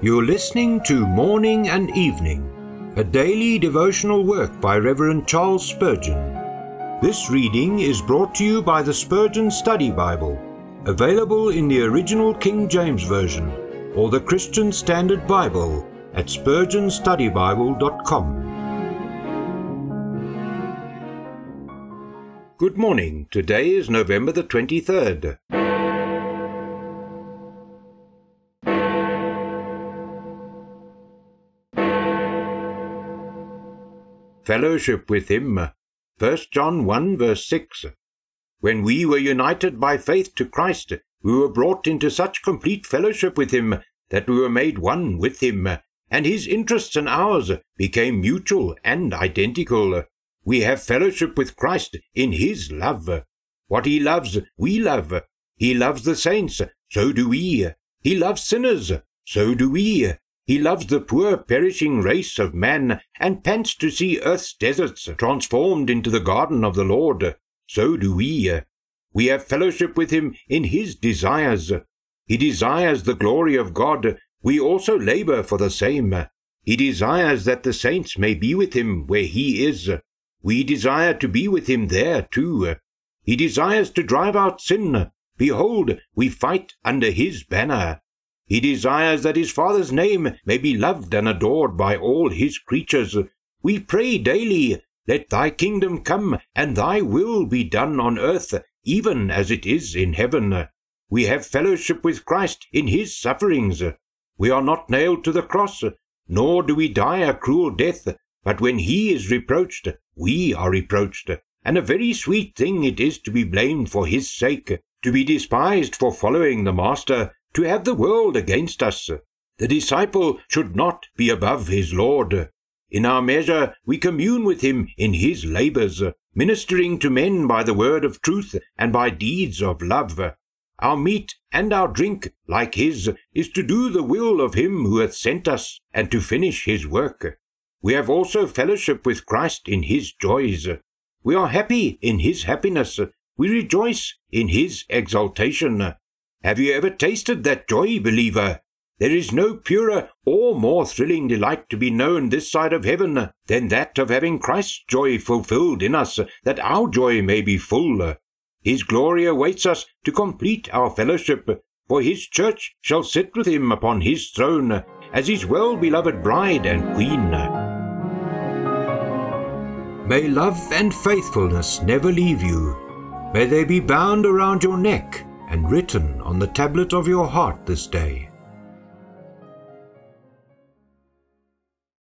You're listening to Morning and Evening, a daily devotional work by Reverend Charles Spurgeon. This reading is brought to you by the Spurgeon Study Bible, available in the original King James Version or the Christian Standard Bible at spurgeonstudybible.com. Good morning. Today is November the 23rd. Fellowship with him. 1 John 1 verse 6. When we were united by faith to Christ, we were brought into such complete fellowship with him that we were made one with him, and his interests and ours became mutual and identical. We have fellowship with Christ in his love. What he loves, we love. He loves the saints, so do we. He loves sinners, so do we. He loves the poor perishing race of man, and pants to see earth's deserts transformed into the garden of the Lord. So do we. We have fellowship with him in his desires. He desires the glory of God. We also labor for the same. He desires that the saints may be with him where he is. We desire to be with him there too. He desires to drive out sin. Behold, we fight under his banner. He desires that his Father's name may be loved and adored by all his creatures. We pray daily, Let thy kingdom come, and thy will be done on earth, even as it is in heaven. We have fellowship with Christ in his sufferings. We are not nailed to the cross, nor do we die a cruel death, but when he is reproached, we are reproached. And a very sweet thing it is to be blamed for his sake, to be despised for following the Master, to have the world against us. The disciple should not be above his Lord. In our measure, we commune with him in his labors, ministering to men by the word of truth and by deeds of love. Our meat and our drink, like his, is to do the will of him who hath sent us, and to finish his work. We have also fellowship with Christ in his joys. We are happy in his happiness. We rejoice in his exaltation. Have you ever tasted that joy, believer? There is no purer or more thrilling delight to be known this side of heaven than that of having Christ's joy fulfilled in us, that our joy may be full. His glory awaits us to complete our fellowship, for his church shall sit with him upon his throne as his well beloved bride and queen. May love and faithfulness never leave you. May they be bound around your neck and written on the tablet of your heart this day.